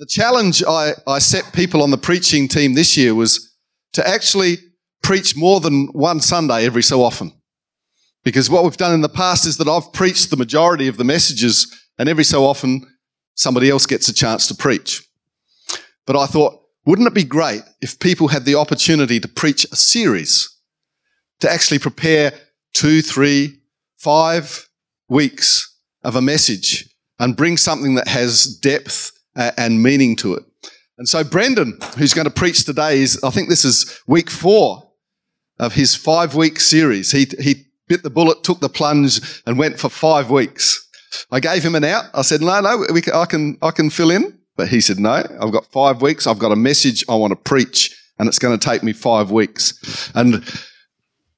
the challenge I, I set people on the preaching team this year was to actually preach more than one Sunday every so often. Because what we've done in the past is that I've preached the majority of the messages, and every so often somebody else gets a chance to preach. But I thought, wouldn't it be great if people had the opportunity to preach a series, to actually prepare two, three, five weeks of a message and bring something that has depth and meaning to it? And so Brendan, who's going to preach today, is I think this is week four of his five week series. He, he bit the bullet, took the plunge, and went for five weeks. I gave him an out. I said, no, no, can, I can, I can fill in. But he said, no, I've got five weeks. I've got a message I want to preach and it's going to take me five weeks. And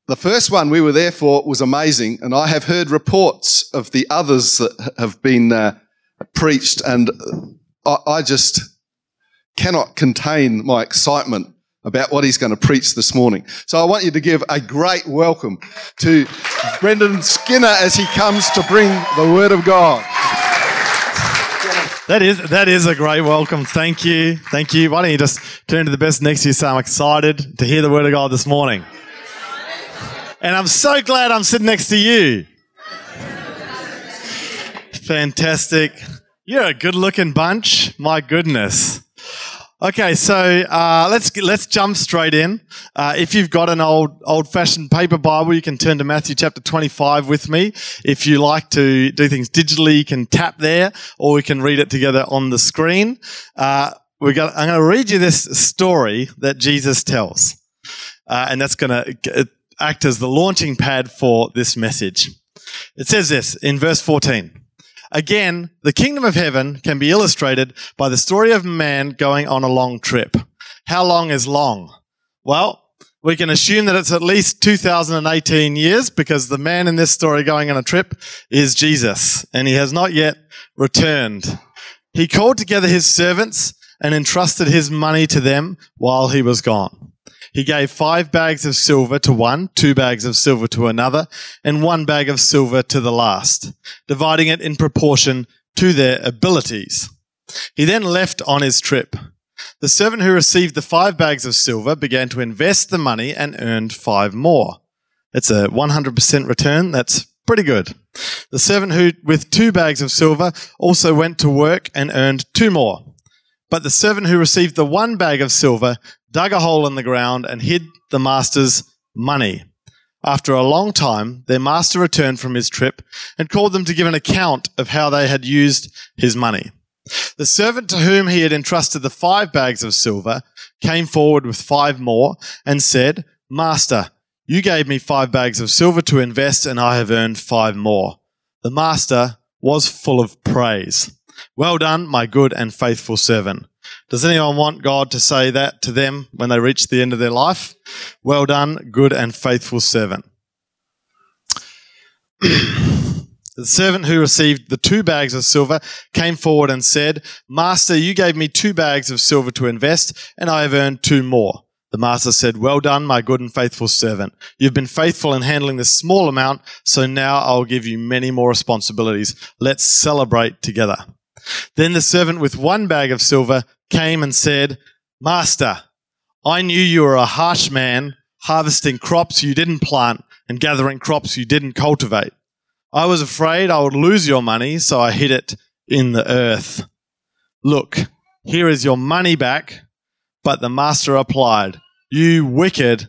the first one we were there for was amazing. And I have heard reports of the others that have been uh, preached and I, I just cannot contain my excitement about what he's going to preach this morning. So I want you to give a great welcome to Brendan Skinner as he comes to bring the Word of God. That is that is a great welcome. Thank you, thank you. Why don't you just turn to the best next to you? So I'm excited to hear the Word of God this morning, and I'm so glad I'm sitting next to you. Fantastic. You're a good-looking bunch. My goodness. Okay, so uh, let's let's jump straight in. Uh, if you've got an old old-fashioned paper Bible, you can turn to Matthew chapter 25 with me. If you like to do things digitally, you can tap there, or we can read it together on the screen. Uh, we got. I'm going to read you this story that Jesus tells, uh, and that's going to act as the launching pad for this message. It says this in verse 14. Again, the kingdom of heaven can be illustrated by the story of man going on a long trip. How long is long? Well, we can assume that it's at least 2018 years because the man in this story going on a trip is Jesus and he has not yet returned. He called together his servants and entrusted his money to them while he was gone. He gave five bags of silver to one, two bags of silver to another, and one bag of silver to the last, dividing it in proportion to their abilities. He then left on his trip. The servant who received the five bags of silver began to invest the money and earned five more. It's a 100% return. That's pretty good. The servant who, with two bags of silver, also went to work and earned two more. But the servant who received the one bag of silver dug a hole in the ground and hid the master's money. After a long time, their master returned from his trip and called them to give an account of how they had used his money. The servant to whom he had entrusted the five bags of silver came forward with five more and said, Master, you gave me five bags of silver to invest and I have earned five more. The master was full of praise. Well done, my good and faithful servant. Does anyone want God to say that to them when they reach the end of their life? Well done, good and faithful servant. the servant who received the two bags of silver came forward and said, Master, you gave me two bags of silver to invest, and I have earned two more. The master said, Well done, my good and faithful servant. You've been faithful in handling this small amount, so now I'll give you many more responsibilities. Let's celebrate together. Then the servant with one bag of silver came and said, Master, I knew you were a harsh man, harvesting crops you didn't plant and gathering crops you didn't cultivate. I was afraid I would lose your money, so I hid it in the earth. Look, here is your money back. But the master replied, You wicked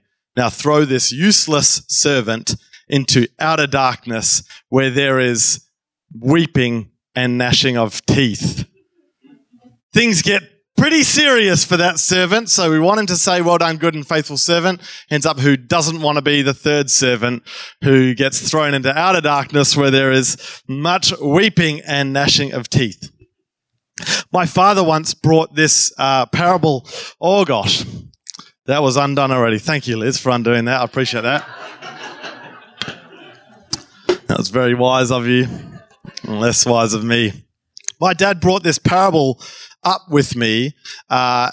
Now throw this useless servant into outer darkness where there is weeping and gnashing of teeth. Things get pretty serious for that servant. So we want him to say, well done, good and faithful servant. Ends up who doesn't want to be the third servant who gets thrown into outer darkness where there is much weeping and gnashing of teeth. My father once brought this uh, parable. Oh gosh, that was undone already. Thank you, Liz, for undoing that. I appreciate that. That was very wise of you, less wise of me. My dad brought this parable up with me uh,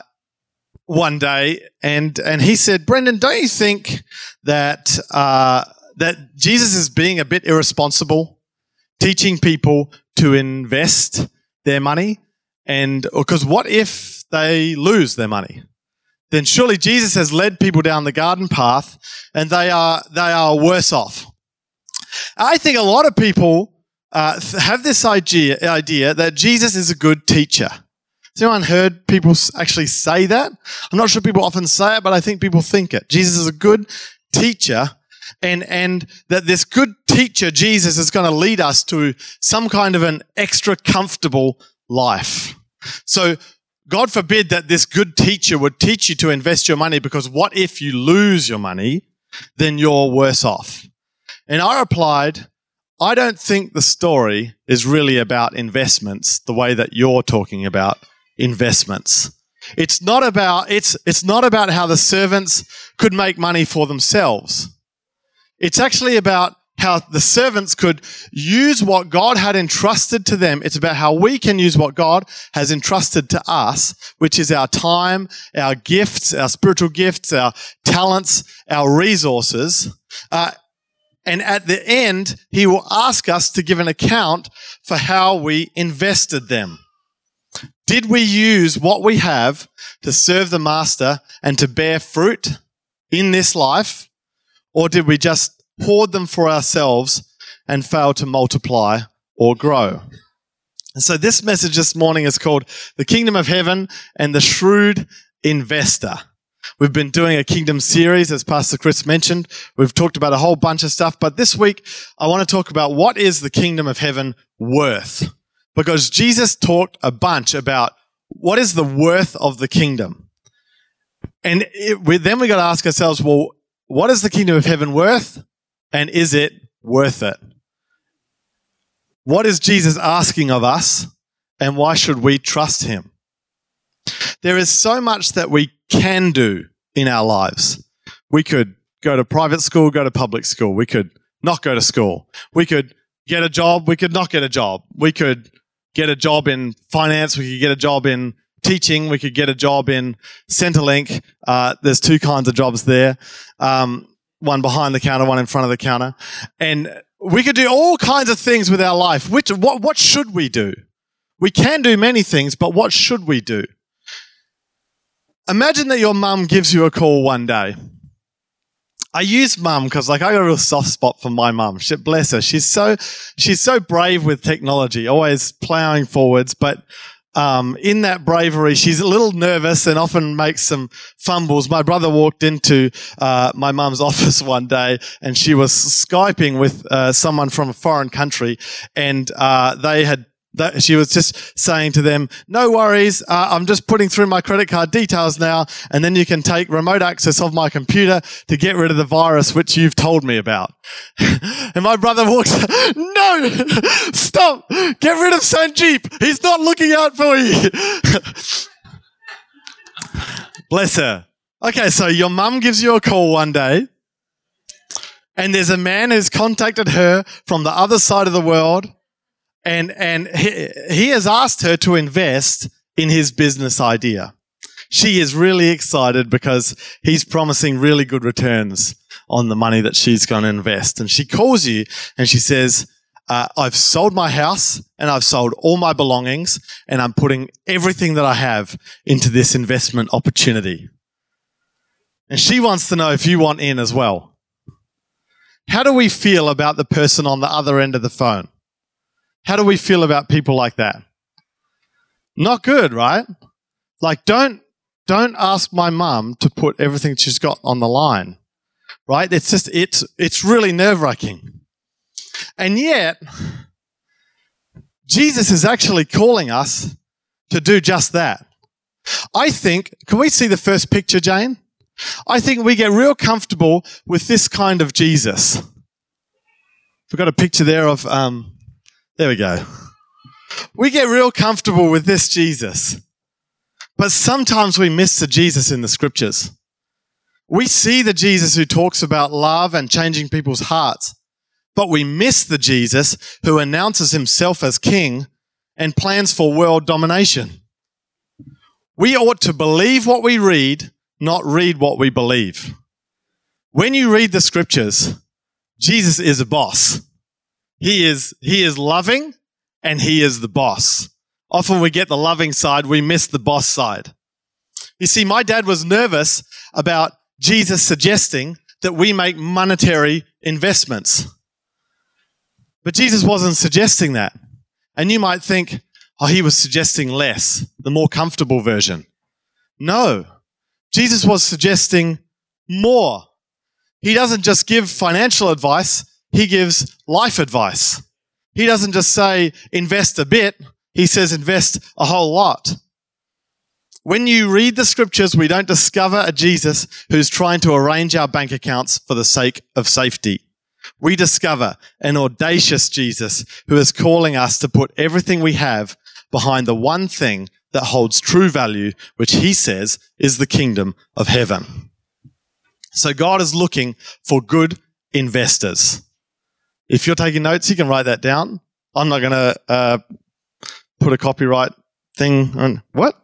one day, and and he said, "Brendan, don't you think that uh, that Jesus is being a bit irresponsible, teaching people to invest their money, and because what if they lose their money?" Then surely Jesus has led people down the garden path, and they are they are worse off. I think a lot of people uh, have this idea, idea that Jesus is a good teacher. Has anyone heard people actually say that? I'm not sure people often say it, but I think people think it. Jesus is a good teacher, and and that this good teacher, Jesus, is going to lead us to some kind of an extra comfortable life. So God forbid that this good teacher would teach you to invest your money because what if you lose your money? Then you're worse off. And I replied, I don't think the story is really about investments the way that you're talking about investments. It's not about, it's, it's not about how the servants could make money for themselves. It's actually about how the servants could use what God had entrusted to them. It's about how we can use what God has entrusted to us, which is our time, our gifts, our spiritual gifts, our talents, our resources, uh, and at the end, he will ask us to give an account for how we invested them. Did we use what we have to serve the master and to bear fruit in this life? Or did we just hoard them for ourselves and fail to multiply or grow? And so this message this morning is called The Kingdom of Heaven and the Shrewd Investor. We've been doing a kingdom series, as Pastor Chris mentioned. We've talked about a whole bunch of stuff, but this week I want to talk about what is the kingdom of heaven worth? Because Jesus talked a bunch about what is the worth of the kingdom. And it, we, then we got to ask ourselves, well, what is the kingdom of heaven worth? And is it worth it? What is Jesus asking of us? And why should we trust him? There is so much that we can do in our lives. We could go to private school, go to public school. We could not go to school. We could get a job. We could not get a job. We could get a job in finance. We could get a job in teaching. We could get a job in Centrelink. Uh, there's two kinds of jobs there. Um, one behind the counter, one in front of the counter. And we could do all kinds of things with our life. Which, what, what should we do? We can do many things, but what should we do? Imagine that your mum gives you a call one day. I use mum because like I got a real soft spot for my mum. Bless her. She's so she's so brave with technology, always plowing forwards. But um, in that bravery, she's a little nervous and often makes some fumbles. My brother walked into uh, my mum's office one day and she was skyping with uh, someone from a foreign country, and uh, they had that she was just saying to them, no worries, uh, I'm just putting through my credit card details now, and then you can take remote access of my computer to get rid of the virus which you've told me about. and my brother walks, no, stop, get rid of Sanjeep. He's not looking out for you. Bless her. Okay, so your mum gives you a call one day, and there's a man who's contacted her from the other side of the world and and he, he has asked her to invest in his business idea. She is really excited because he's promising really good returns on the money that she's going to invest. And she calls you and she says, uh, I've sold my house and I've sold all my belongings and I'm putting everything that I have into this investment opportunity. And she wants to know if you want in as well. How do we feel about the person on the other end of the phone? How do we feel about people like that? Not good, right? Like, don't, don't ask my mum to put everything she's got on the line, right? It's just, it's, it's really nerve wracking. And yet, Jesus is actually calling us to do just that. I think, can we see the first picture, Jane? I think we get real comfortable with this kind of Jesus. We've got a picture there of um, there we go. We get real comfortable with this Jesus. But sometimes we miss the Jesus in the scriptures. We see the Jesus who talks about love and changing people's hearts, but we miss the Jesus who announces himself as king and plans for world domination. We ought to believe what we read, not read what we believe. When you read the scriptures, Jesus is a boss. He is, he is loving and he is the boss. Often we get the loving side, we miss the boss side. You see, my dad was nervous about Jesus suggesting that we make monetary investments. But Jesus wasn't suggesting that. And you might think, oh, he was suggesting less, the more comfortable version. No, Jesus was suggesting more. He doesn't just give financial advice, he gives life advice. He doesn't just say invest a bit, he says invest a whole lot. When you read the scriptures, we don't discover a Jesus who's trying to arrange our bank accounts for the sake of safety. We discover an audacious Jesus who is calling us to put everything we have behind the one thing that holds true value, which he says is the kingdom of heaven. So God is looking for good investors. If you're taking notes, you can write that down. I'm not going to uh, put a copyright thing on. What?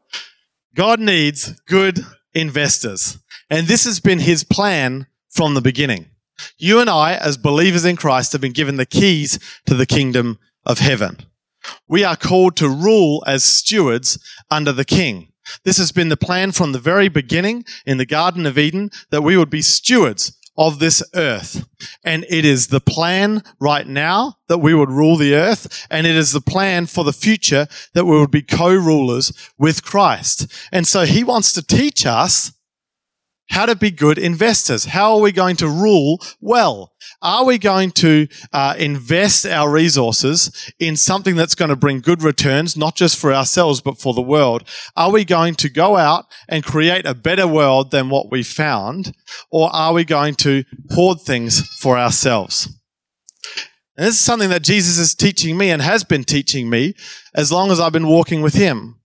God needs good investors. And this has been his plan from the beginning. You and I, as believers in Christ, have been given the keys to the kingdom of heaven. We are called to rule as stewards under the king. This has been the plan from the very beginning in the Garden of Eden that we would be stewards of this earth. And it is the plan right now that we would rule the earth. And it is the plan for the future that we would be co-rulers with Christ. And so he wants to teach us how to be good investors. How are we going to rule well? Are we going to uh, invest our resources in something that's going to bring good returns, not just for ourselves, but for the world? Are we going to go out and create a better world than what we found? Or are we going to hoard things for ourselves? And this is something that Jesus is teaching me and has been teaching me as long as I've been walking with him.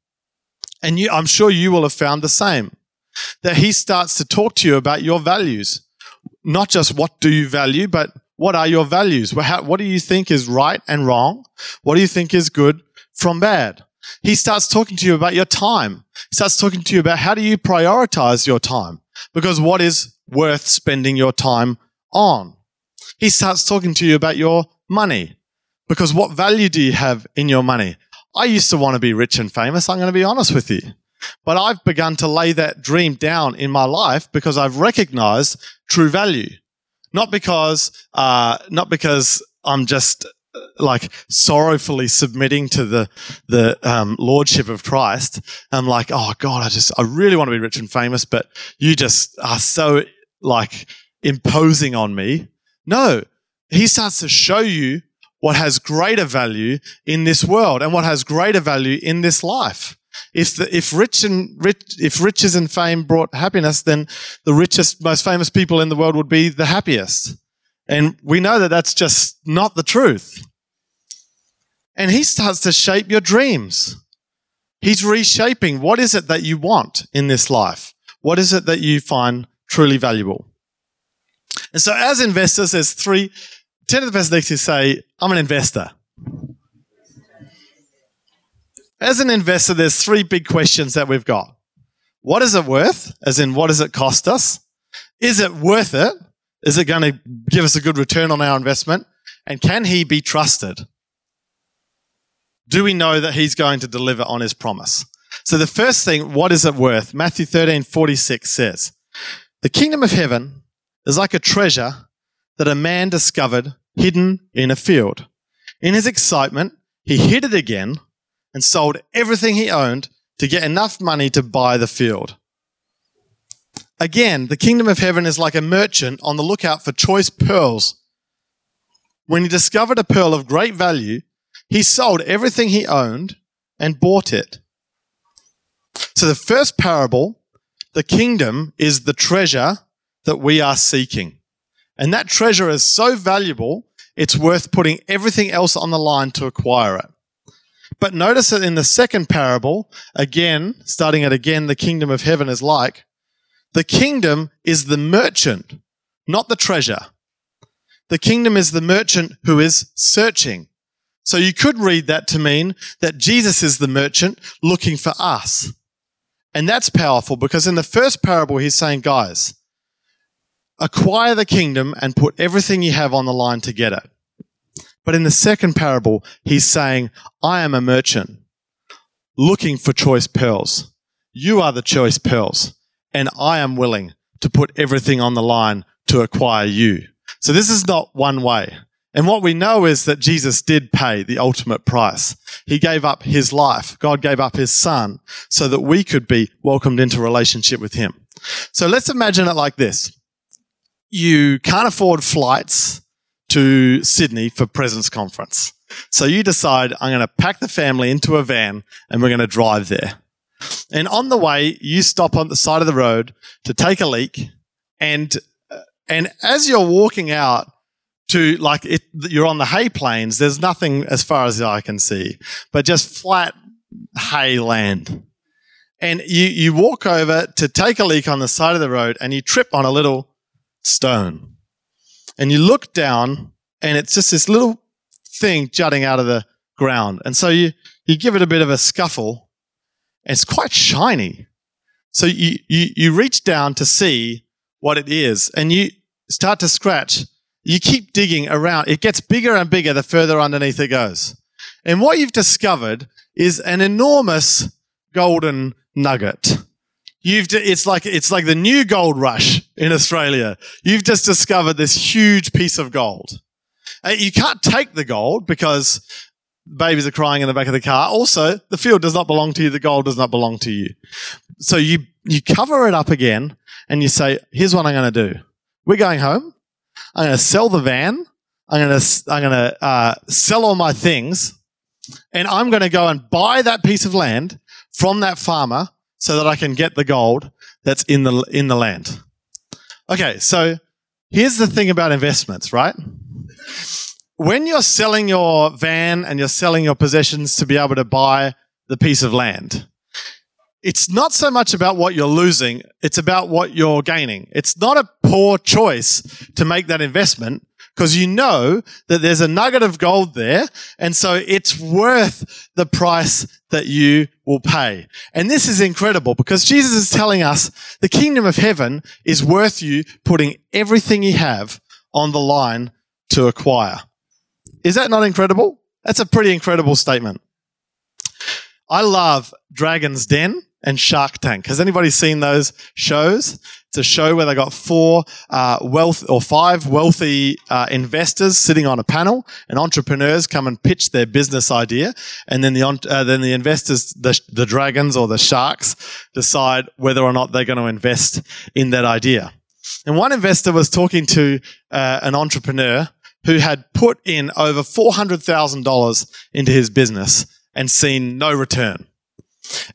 And you, I'm sure you will have found the same that he starts to talk to you about your values. Not just what do you value, but what are your values? What do you think is right and wrong? What do you think is good from bad? He starts talking to you about your time. He starts talking to you about how do you prioritize your time? Because what is worth spending your time on? He starts talking to you about your money. Because what value do you have in your money? I used to want to be rich and famous. I'm going to be honest with you. But I've begun to lay that dream down in my life because I've recognized true value. Not because, uh, not because I'm just uh, like sorrowfully submitting to the the um, lordship of Christ. I'm like, oh God, I just I really want to be rich and famous, but you just are so like imposing on me. No, he starts to show you what has greater value in this world and what has greater value in this life. If the, if rich and rich, if riches and fame brought happiness, then the richest, most famous people in the world would be the happiest. And we know that that's just not the truth. And he starts to shape your dreams. He's reshaping what is it that you want in this life? What is it that you find truly valuable? And so as investors, there's three, ten of the best next to say, I'm an investor. As an investor, there's three big questions that we've got. What is it worth? As in, what does it cost us? Is it worth it? Is it going to give us a good return on our investment? And can he be trusted? Do we know that he's going to deliver on his promise? So the first thing, what is it worth? Matthew 13, 46 says, the kingdom of heaven is like a treasure that a man discovered hidden in a field. In his excitement, he hid it again and sold everything he owned to get enough money to buy the field. Again, the kingdom of heaven is like a merchant on the lookout for choice pearls. When he discovered a pearl of great value, he sold everything he owned and bought it. So the first parable, the kingdom is the treasure that we are seeking. And that treasure is so valuable, it's worth putting everything else on the line to acquire it. But notice that in the second parable, again, starting at again, the kingdom of heaven is like, the kingdom is the merchant, not the treasure. The kingdom is the merchant who is searching. So you could read that to mean that Jesus is the merchant looking for us. And that's powerful because in the first parable, he's saying, guys, acquire the kingdom and put everything you have on the line to get it. But in the second parable, he's saying, I am a merchant looking for choice pearls. You are the choice pearls, and I am willing to put everything on the line to acquire you. So this is not one way. And what we know is that Jesus did pay the ultimate price. He gave up his life. God gave up his son so that we could be welcomed into relationship with him. So let's imagine it like this. You can't afford flights to Sydney for Presence Conference. So you decide, I'm going to pack the family into a van and we're going to drive there. And on the way, you stop on the side of the road to take a leak. And, uh, and as you're walking out to like it, you're on the hay plains, there's nothing as far as I can see, but just flat hay land. And you, you walk over to take a leak on the side of the road and you trip on a little stone and you look down and it's just this little thing jutting out of the ground. And so you, you give it a bit of a scuffle and it's quite shiny. So you, you, you reach down to see what it is and you start to scratch. You keep digging around. It gets bigger and bigger the further underneath it goes. And what you've discovered is an enormous golden nugget. You've, it's like, it's like the new gold rush in Australia. You've just discovered this huge piece of gold. Uh, you can't take the gold because babies are crying in the back of the car. Also, the field does not belong to you. The gold does not belong to you. So you, you cover it up again and you say, here's what I'm going to do. We're going home. I'm going to sell the van. I'm going to, I'm going to uh, sell all my things and I'm going to go and buy that piece of land from that farmer so that I can get the gold that's in the, in the land. Okay, so here's the thing about investments, right? When you're selling your van and you're selling your possessions to be able to buy the piece of land, it's not so much about what you're losing, it's about what you're gaining. It's not a poor choice to make that investment because you know that there's a nugget of gold there. And so it's worth the price that you will pay. And this is incredible because Jesus is telling us the kingdom of heaven is worth you putting everything you have on the line to acquire. Is that not incredible? That's a pretty incredible statement. I love Dragon's Den and Shark Tank. Has anybody seen those shows? It's a show where they got four uh, wealth or five wealthy uh, investors sitting on a panel, and entrepreneurs come and pitch their business idea, and then the uh, then the investors, the, the dragons or the sharks, decide whether or not they're going to invest in that idea. And one investor was talking to uh, an entrepreneur who had put in over four hundred thousand dollars into his business and seen no return.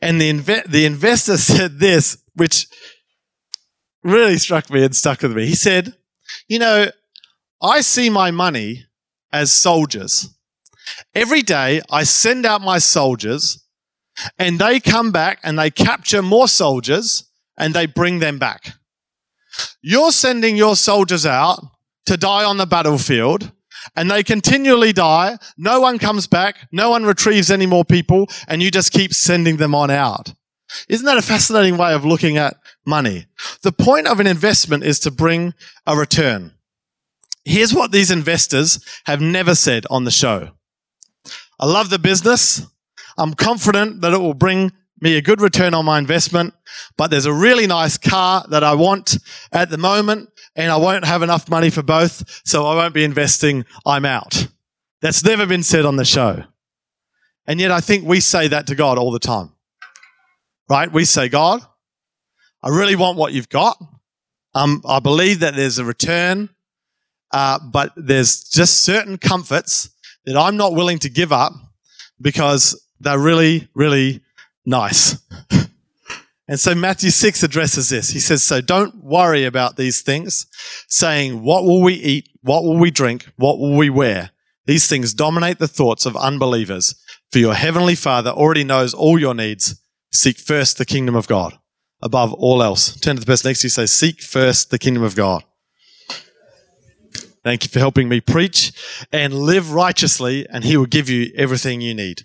And the, inve- the investor said this, which really struck me and stuck with me. He said, You know, I see my money as soldiers. Every day I send out my soldiers and they come back and they capture more soldiers and they bring them back. You're sending your soldiers out to die on the battlefield and they continually die. No one comes back. No one retrieves any more people and you just keep sending them on out. Isn't that a fascinating way of looking at money? The point of an investment is to bring a return. Here's what these investors have never said on the show. I love the business. I'm confident that it will bring me a good return on my investment, but there's a really nice car that I want at the moment and I won't have enough money for both, so I won't be investing. I'm out. That's never been said on the show. And yet I think we say that to God all the time right? We say, God, I really want what you've got. Um, I believe that there's a return, uh, but there's just certain comforts that I'm not willing to give up because they're really, really nice. and so Matthew 6 addresses this. He says, So don't worry about these things, saying, What will we eat? What will we drink? What will we wear? These things dominate the thoughts of unbelievers. For your heavenly Father already knows all your needs. Seek first the kingdom of God above all else. Turn to the person next to you say, Seek first the kingdom of God. Thank you for helping me preach and live righteously, and He will give you everything you need.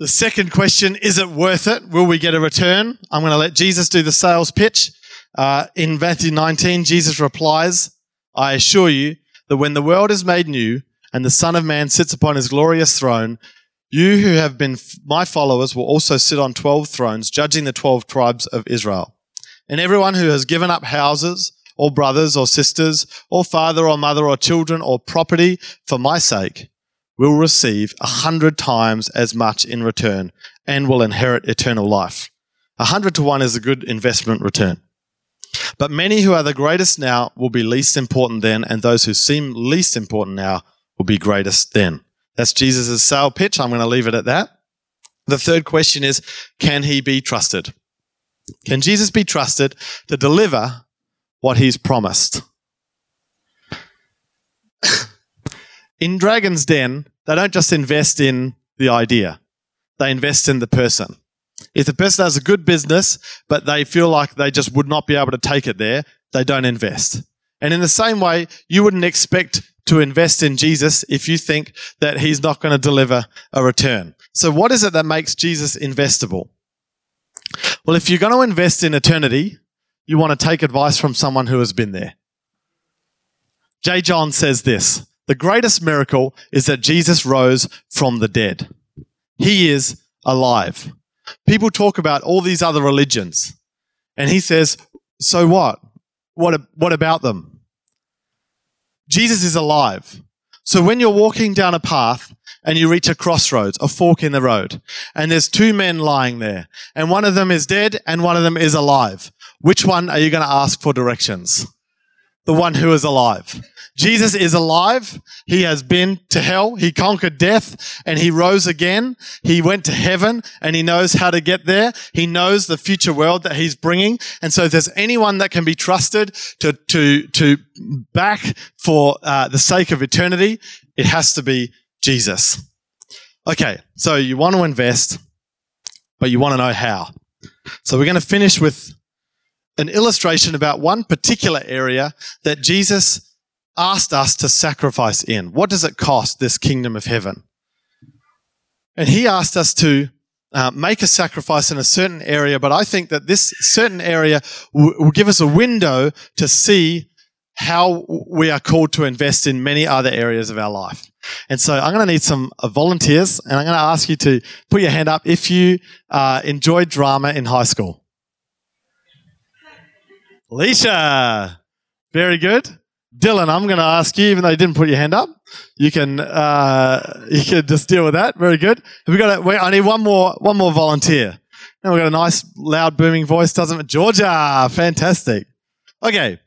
The second question is it worth it? Will we get a return? I'm going to let Jesus do the sales pitch. Uh, in Matthew 19, Jesus replies, I assure you that when the world is made new and the Son of Man sits upon his glorious throne, you who have been my followers will also sit on 12 thrones, judging the 12 tribes of Israel. And everyone who has given up houses, or brothers, or sisters, or father, or mother, or children, or property for my sake, will receive a hundred times as much in return and will inherit eternal life. A hundred to one is a good investment return. But many who are the greatest now will be least important then, and those who seem least important now will be greatest then. That's Jesus' sale pitch. I'm going to leave it at that. The third question is Can he be trusted? Can Jesus be trusted to deliver what he's promised? in Dragon's Den, they don't just invest in the idea, they invest in the person. If the person has a good business, but they feel like they just would not be able to take it there, they don't invest. And in the same way, you wouldn't expect to invest in Jesus if you think that he's not going to deliver a return. So, what is it that makes Jesus investable? Well, if you're going to invest in eternity, you want to take advice from someone who has been there. J. John says this The greatest miracle is that Jesus rose from the dead. He is alive. People talk about all these other religions, and he says, So what? What, what about them? Jesus is alive. So when you're walking down a path and you reach a crossroads, a fork in the road, and there's two men lying there, and one of them is dead and one of them is alive, which one are you going to ask for directions? The one who is alive. Jesus is alive. He has been to hell. He conquered death and he rose again. He went to heaven and he knows how to get there. He knows the future world that he's bringing. And so if there's anyone that can be trusted to, to, to back for uh, the sake of eternity, it has to be Jesus. Okay. So you want to invest, but you want to know how. So we're going to finish with an illustration about one particular area that Jesus asked us to sacrifice in. What does it cost, this kingdom of heaven? And he asked us to uh, make a sacrifice in a certain area, but I think that this certain area w- will give us a window to see how we are called to invest in many other areas of our life. And so I'm going to need some uh, volunteers, and I'm going to ask you to put your hand up if you uh, enjoyed drama in high school. Alicia, very good. Dylan, I'm going to ask you, even though you didn't put your hand up, you can uh, you can just deal with that. Very good. Have we got? A, wait, I need one more one more volunteer. And we've got a nice, loud, booming voice, doesn't it? Georgia, fantastic. Okay,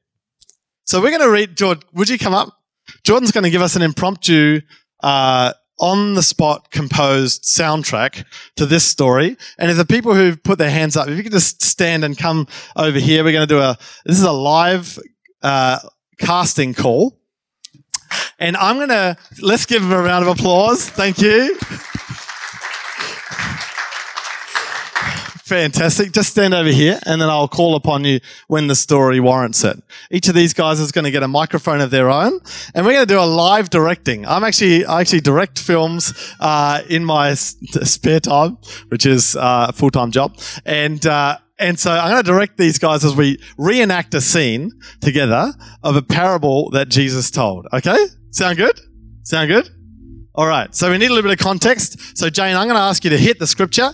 so we're going to read. George, would you come up? Jordan's going to give us an impromptu, uh, on the spot composed soundtrack to this story. And if the people who've put their hands up, if you could just stand and come over here, we're going to do a. This is a live. Uh, casting call. And I'm going to, let's give them a round of applause. Thank you. Fantastic. Just stand over here and then I'll call upon you when the story warrants it. Each of these guys is going to get a microphone of their own and we're going to do a live directing. I'm actually, I actually direct films, uh, in my spare time, which is uh, a full-time job. And, uh, and so I'm going to direct these guys as we reenact a scene together of a parable that Jesus told. Okay? Sound good? Sound good? All right. So we need a little bit of context. So Jane, I'm going to ask you to hit the scripture.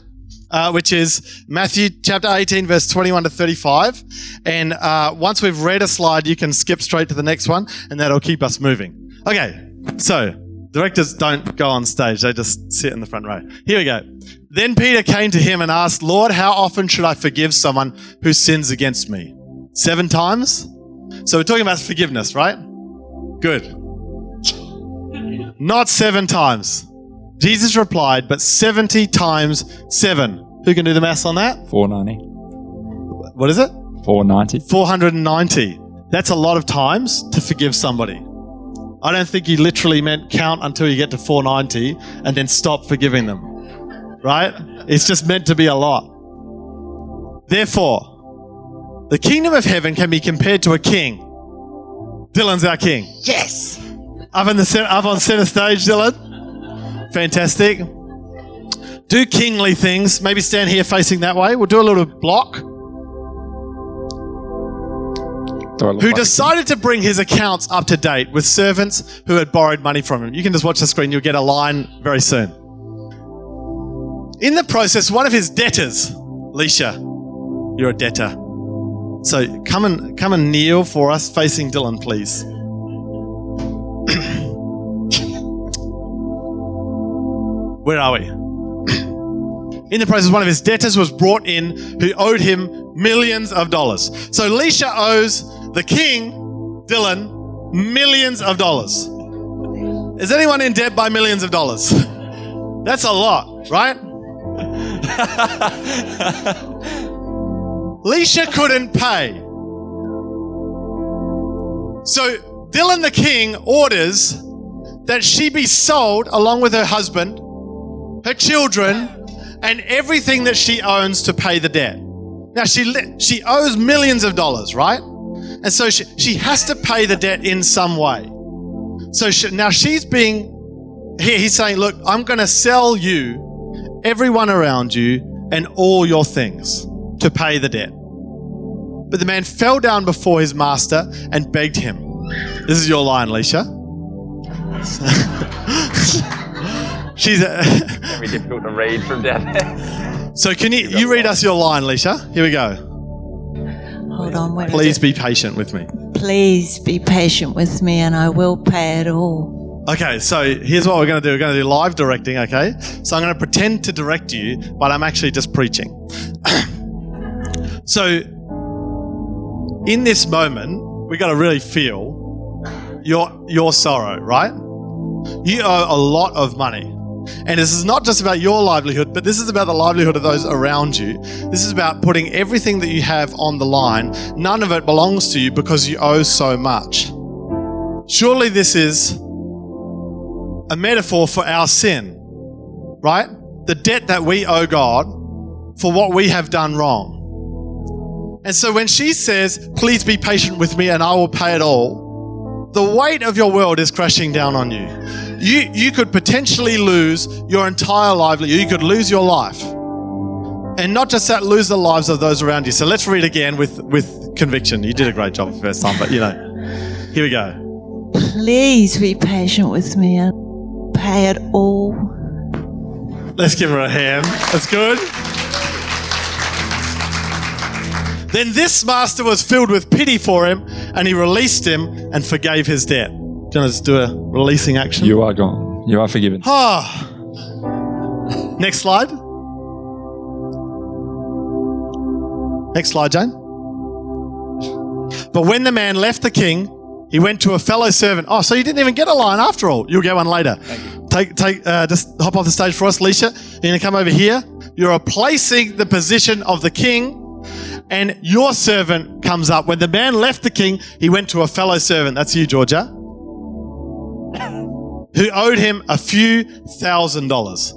Uh, which is Matthew chapter 18, verse 21 to 35. And uh, once we've read a slide, you can skip straight to the next one, and that'll keep us moving. Okay, so directors don't go on stage, they just sit in the front row. Here we go. Then Peter came to him and asked, Lord, how often should I forgive someone who sins against me? Seven times? So we're talking about forgiveness, right? Good. Not seven times. Jesus replied, but 70 times seven. Who can do the maths on that? 490. What is it? 490. 490. That's a lot of times to forgive somebody. I don't think he literally meant count until you get to 490 and then stop forgiving them. Right? It's just meant to be a lot. Therefore, the kingdom of heaven can be compared to a king. Dylan's our king. Yes. Up in the center, up on center stage, Dylan. Fantastic. Do kingly things. Maybe stand here facing that way. We'll do a little block. Do I look Who like decided to bring his accounts up to date with servants who had borrowed money from him. You can just watch the screen. You'll get a line very soon. In the process, one of his debtors, Leisha, you're a debtor. So come and come and kneel for us, facing Dylan, please. Where are we? In the process, one of his debtors was brought in who owed him millions of dollars. So Leisha owes the king, Dylan, millions of dollars. Is anyone in debt by millions of dollars? That's a lot, right? Leisha couldn't pay. So Dylan the king orders that she be sold along with her husband, her children, and everything that she owns to pay the debt. Now she she owes millions of dollars, right? And so she, she has to pay the debt in some way. So she, now she's being here. He's saying, "Look, I'm going to sell you, everyone around you, and all your things to pay the debt." But the man fell down before his master and begged him. This is your line, Leisha. She's a, Very difficult to read from down there. so. Can you you read us your line, Leisha? Here we go. Hold on. Where is Please be patient with me. Please be patient with me, and I will pay it all. Okay, so here's what we're going to do. We're going to do live directing, okay? So I'm going to pretend to direct you, but I'm actually just preaching. so in this moment, we got to really feel your your sorrow, right? You owe a lot of money. And this is not just about your livelihood, but this is about the livelihood of those around you. This is about putting everything that you have on the line. None of it belongs to you because you owe so much. Surely this is a metaphor for our sin, right? The debt that we owe God for what we have done wrong. And so when she says, Please be patient with me and I will pay it all, the weight of your world is crashing down on you. You, you could potentially lose your entire livelihood, you could lose your life. And not just that, lose the lives of those around you. So let's read again with, with conviction. You did a great job the first time, but you know, here we go. Please be patient with me and pay it all. Let's give her a hand. That's good. Then this master was filled with pity for him, and he released him and forgave his debt. Do you want to just do a releasing action? You are gone. You are forgiven. Ah. Next slide. Next slide, Jane. But when the man left the king, he went to a fellow servant. Oh, so you didn't even get a line after all. You'll get one later. Take, take, uh, just hop off the stage for us, Leisha. You're going to come over here. You're replacing the position of the king, and your servant comes up. When the man left the king, he went to a fellow servant. That's you, Georgia who owed him a few thousand dollars.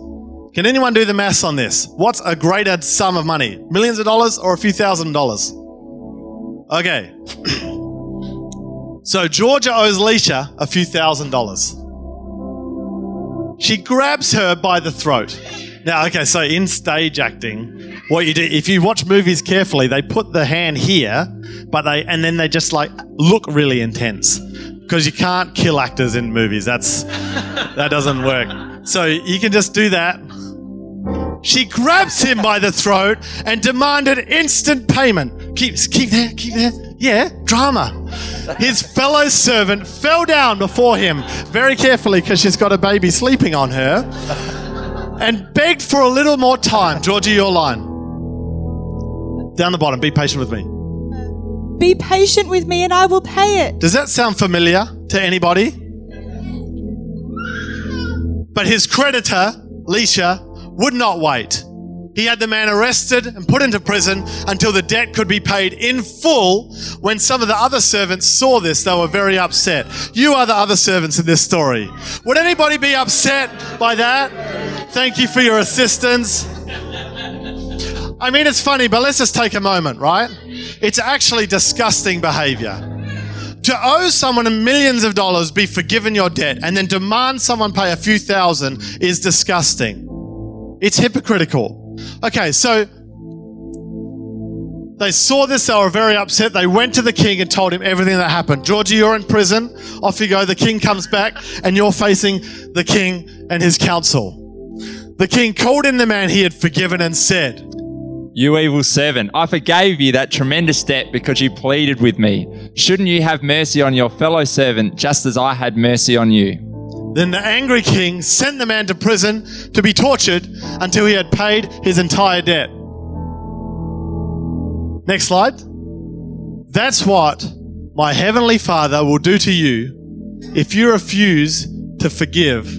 Can anyone do the maths on this? What's a greater sum of money? Millions of dollars or a few thousand dollars? Okay. so Georgia owes Leisha a few thousand dollars. She grabs her by the throat. Now, okay, so in stage acting, what you do, if you watch movies carefully, they put the hand here, but they, and then they just like look really intense because you can't kill actors in movies. That's that doesn't work. So you can just do that. She grabs him by the throat and demanded instant payment. Keep, keep there, keep there. Yeah, drama. His fellow servant fell down before him very carefully because she's got a baby sleeping on her and begged for a little more time. Georgie, your line. Down the bottom, be patient with me. Be patient with me and I will pay it. Does that sound familiar to anybody? But his creditor, Leisha, would not wait. He had the man arrested and put into prison until the debt could be paid in full. When some of the other servants saw this, they were very upset. You are the other servants in this story. Would anybody be upset by that? Thank you for your assistance. I mean, it's funny, but let's just take a moment, right? It's actually disgusting behavior. To owe someone millions of dollars, be forgiven your debt, and then demand someone pay a few thousand is disgusting. It's hypocritical. Okay, so they saw this, they were very upset. They went to the king and told him everything that happened. Georgie, you're in prison. Off you go. The king comes back, and you're facing the king and his council. The king called in the man he had forgiven and said, You evil servant, I forgave you that tremendous debt because you pleaded with me. Shouldn't you have mercy on your fellow servant just as I had mercy on you? Then the angry king sent the man to prison to be tortured until he had paid his entire debt. Next slide. That's what my heavenly Father will do to you if you refuse to forgive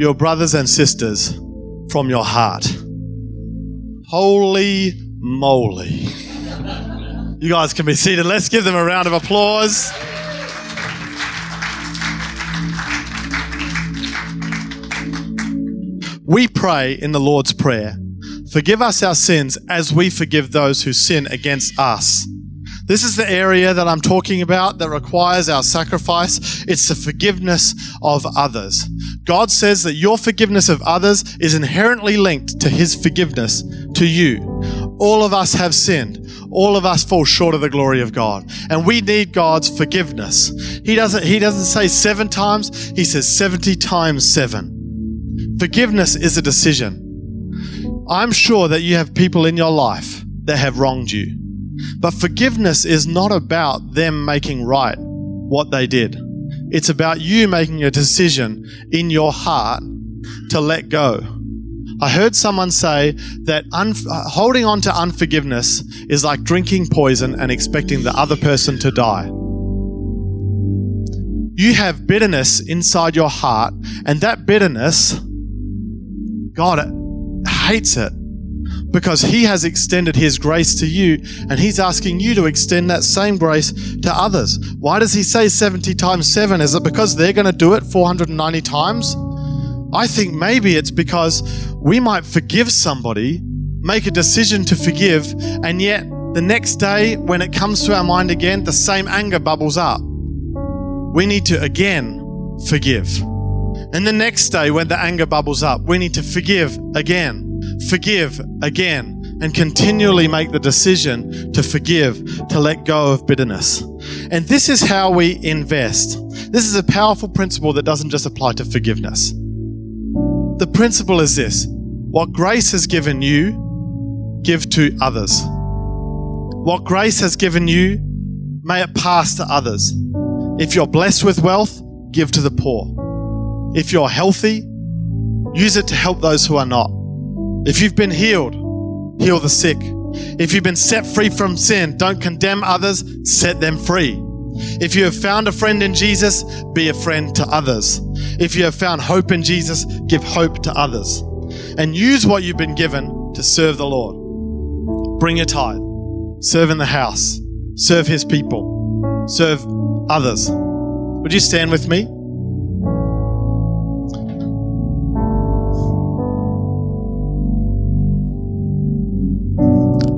your brothers and sisters from your heart. Holy moly. You guys can be seated. Let's give them a round of applause. We pray in the Lord's Prayer Forgive us our sins as we forgive those who sin against us. This is the area that I'm talking about that requires our sacrifice. It's the forgiveness of others. God says that your forgiveness of others is inherently linked to His forgiveness to you. All of us have sinned. All of us fall short of the glory of God. And we need God's forgiveness. He doesn't, he doesn't say seven times, He says 70 times seven. Forgiveness is a decision. I'm sure that you have people in your life that have wronged you. But forgiveness is not about them making right what they did. It's about you making a decision in your heart to let go. I heard someone say that un- holding on to unforgiveness is like drinking poison and expecting the other person to die. You have bitterness inside your heart, and that bitterness, God hates it because He has extended His grace to you and He's asking you to extend that same grace to others. Why does He say 70 times 7? Is it because they're going to do it 490 times? I think maybe it's because we might forgive somebody, make a decision to forgive, and yet the next day when it comes to our mind again, the same anger bubbles up. We need to again forgive. And the next day when the anger bubbles up, we need to forgive again forgive again, and continually make the decision to forgive, to let go of bitterness. And this is how we invest. This is a powerful principle that doesn't just apply to forgiveness. The principle is this what grace has given you, give to others. What grace has given you, may it pass to others. If you're blessed with wealth, give to the poor. If you're healthy, use it to help those who are not. If you've been healed, heal the sick. If you've been set free from sin, don't condemn others, set them free. If you have found a friend in Jesus, be a friend to others. If you have found hope in Jesus, give hope to others. And use what you've been given to serve the Lord. Bring your tithe, serve in the house, serve his people, serve others. Would you stand with me?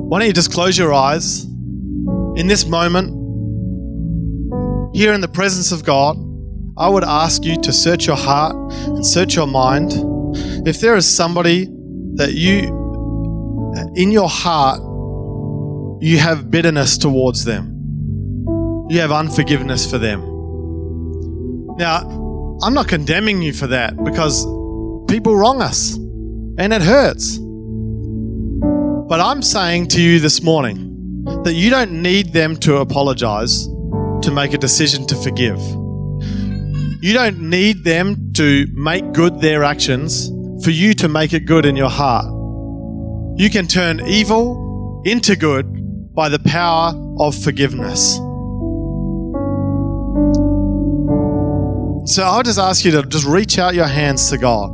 Why don't you just close your eyes in this moment, here in the presence of God? I would ask you to search your heart and search your mind. If there is somebody that you, in your heart, you have bitterness towards them, you have unforgiveness for them. Now, I'm not condemning you for that because people wrong us and it hurts. But I'm saying to you this morning that you don't need them to apologize to make a decision to forgive. You don't need them to make good their actions for you to make it good in your heart. You can turn evil into good by the power of forgiveness. So I'll just ask you to just reach out your hands to God.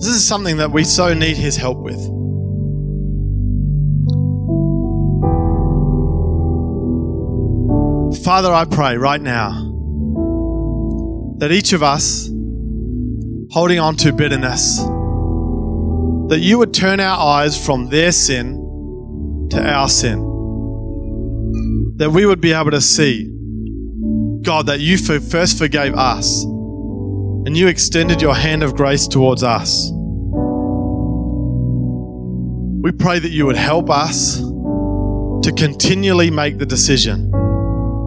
This is something that we so need His help with. Father, I pray right now that each of us holding on to bitterness, that you would turn our eyes from their sin to our sin. That we would be able to see, God, that you first forgave us and you extended your hand of grace towards us. We pray that you would help us to continually make the decision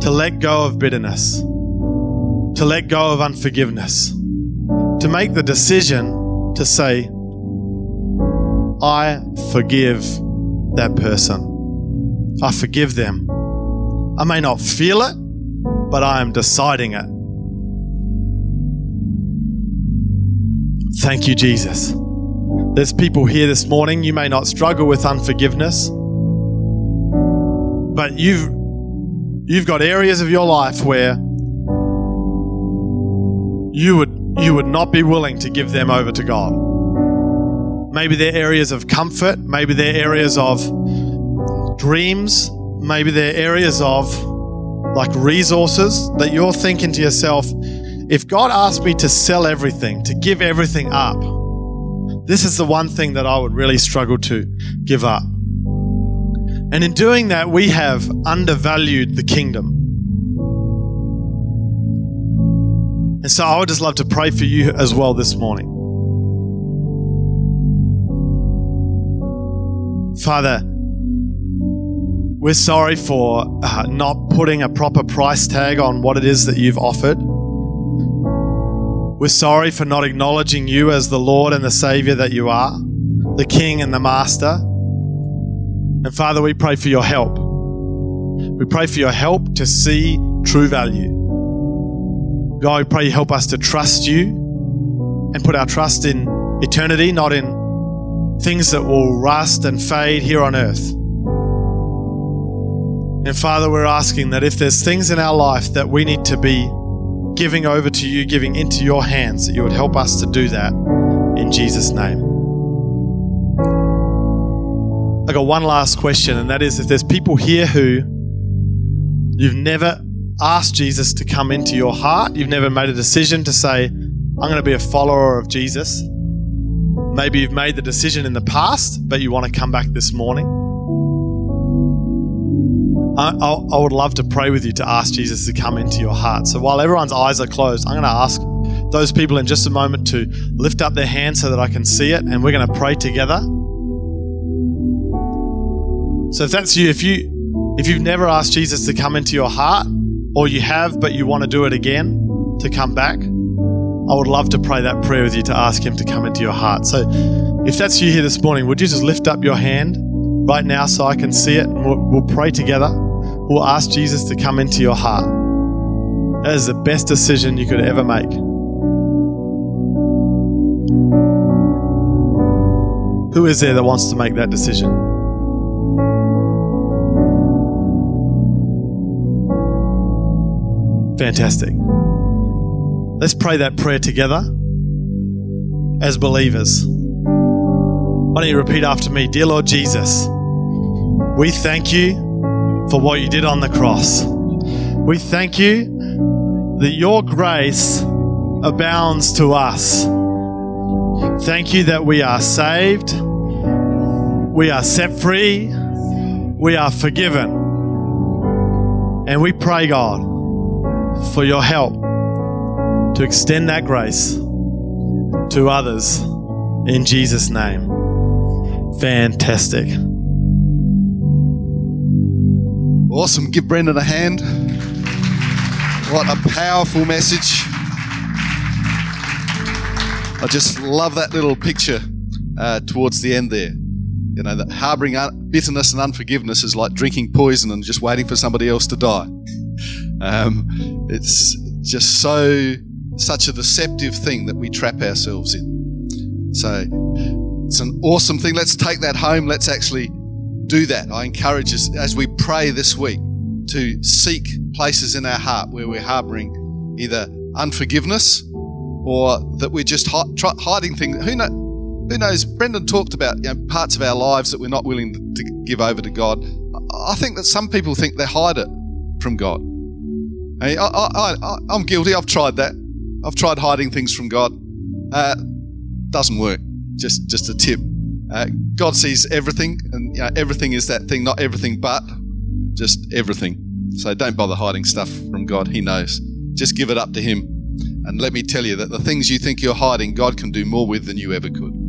to let go of bitterness, to let go of unforgiveness, to make the decision to say, I forgive that person. I forgive them. I may not feel it, but I am deciding it. Thank you, Jesus. There's people here this morning, you may not struggle with unforgiveness, but you've you've got areas of your life where you would you would not be willing to give them over to God. Maybe they're areas of comfort, maybe they're areas of dreams, maybe they're areas of like resources that you're thinking to yourself, if God asked me to sell everything, to give everything up, this is the one thing that I would really struggle to give up. And in doing that, we have undervalued the kingdom. And so I would just love to pray for you as well this morning. Father, we're sorry for uh, not putting a proper price tag on what it is that you've offered. We're sorry for not acknowledging you as the Lord and the Savior that you are, the King and the Master. And Father, we pray for your help. We pray for your help to see true value. God, we pray you help us to trust you and put our trust in eternity, not in things that will rust and fade here on earth. And Father, we're asking that if there's things in our life that we need to be giving over to you, giving into your hands, that you would help us to do that in Jesus' name. I got one last question, and that is if there's people here who you've never asked Jesus to come into your heart, you've never made a decision to say, I'm going to be a follower of Jesus. Maybe you've made the decision in the past, but you want to come back this morning. I, I, I would love to pray with you to ask Jesus to come into your heart. So while everyone's eyes are closed, I'm going to ask those people in just a moment to lift up their hands so that I can see it, and we're going to pray together. So if that's you, if you if you've never asked Jesus to come into your heart, or you have but you want to do it again to come back, I would love to pray that prayer with you to ask Him to come into your heart. So if that's you here this morning, would you just lift up your hand right now so I can see it and we'll, we'll pray together? We'll ask Jesus to come into your heart. That is the best decision you could ever make. Who is there that wants to make that decision? Fantastic. Let's pray that prayer together as believers. Why don't you repeat after me? Dear Lord Jesus, we thank you for what you did on the cross. We thank you that your grace abounds to us. Thank you that we are saved, we are set free, we are forgiven. And we pray, God, for your help to extend that grace to others in Jesus' name. Fantastic. Awesome. Give Brendan a hand. What a powerful message. I just love that little picture uh, towards the end there. You know, that harboring un- bitterness and unforgiveness is like drinking poison and just waiting for somebody else to die. Um, it's just so, such a deceptive thing that we trap ourselves in. So it's an awesome thing. Let's take that home. Let's actually do that. I encourage us as we pray this week to seek places in our heart where we're harboring either unforgiveness or that we're just hiding things. Who, who knows? Brendan talked about you know, parts of our lives that we're not willing to give over to God. I think that some people think they hide it from God. I, I, I, I'm guilty. I've tried that. I've tried hiding things from God. Uh, doesn't work. Just, just a tip. Uh, God sees everything, and you know, everything is that thing. Not everything, but just everything. So don't bother hiding stuff from God. He knows. Just give it up to Him. And let me tell you that the things you think you're hiding, God can do more with than you ever could.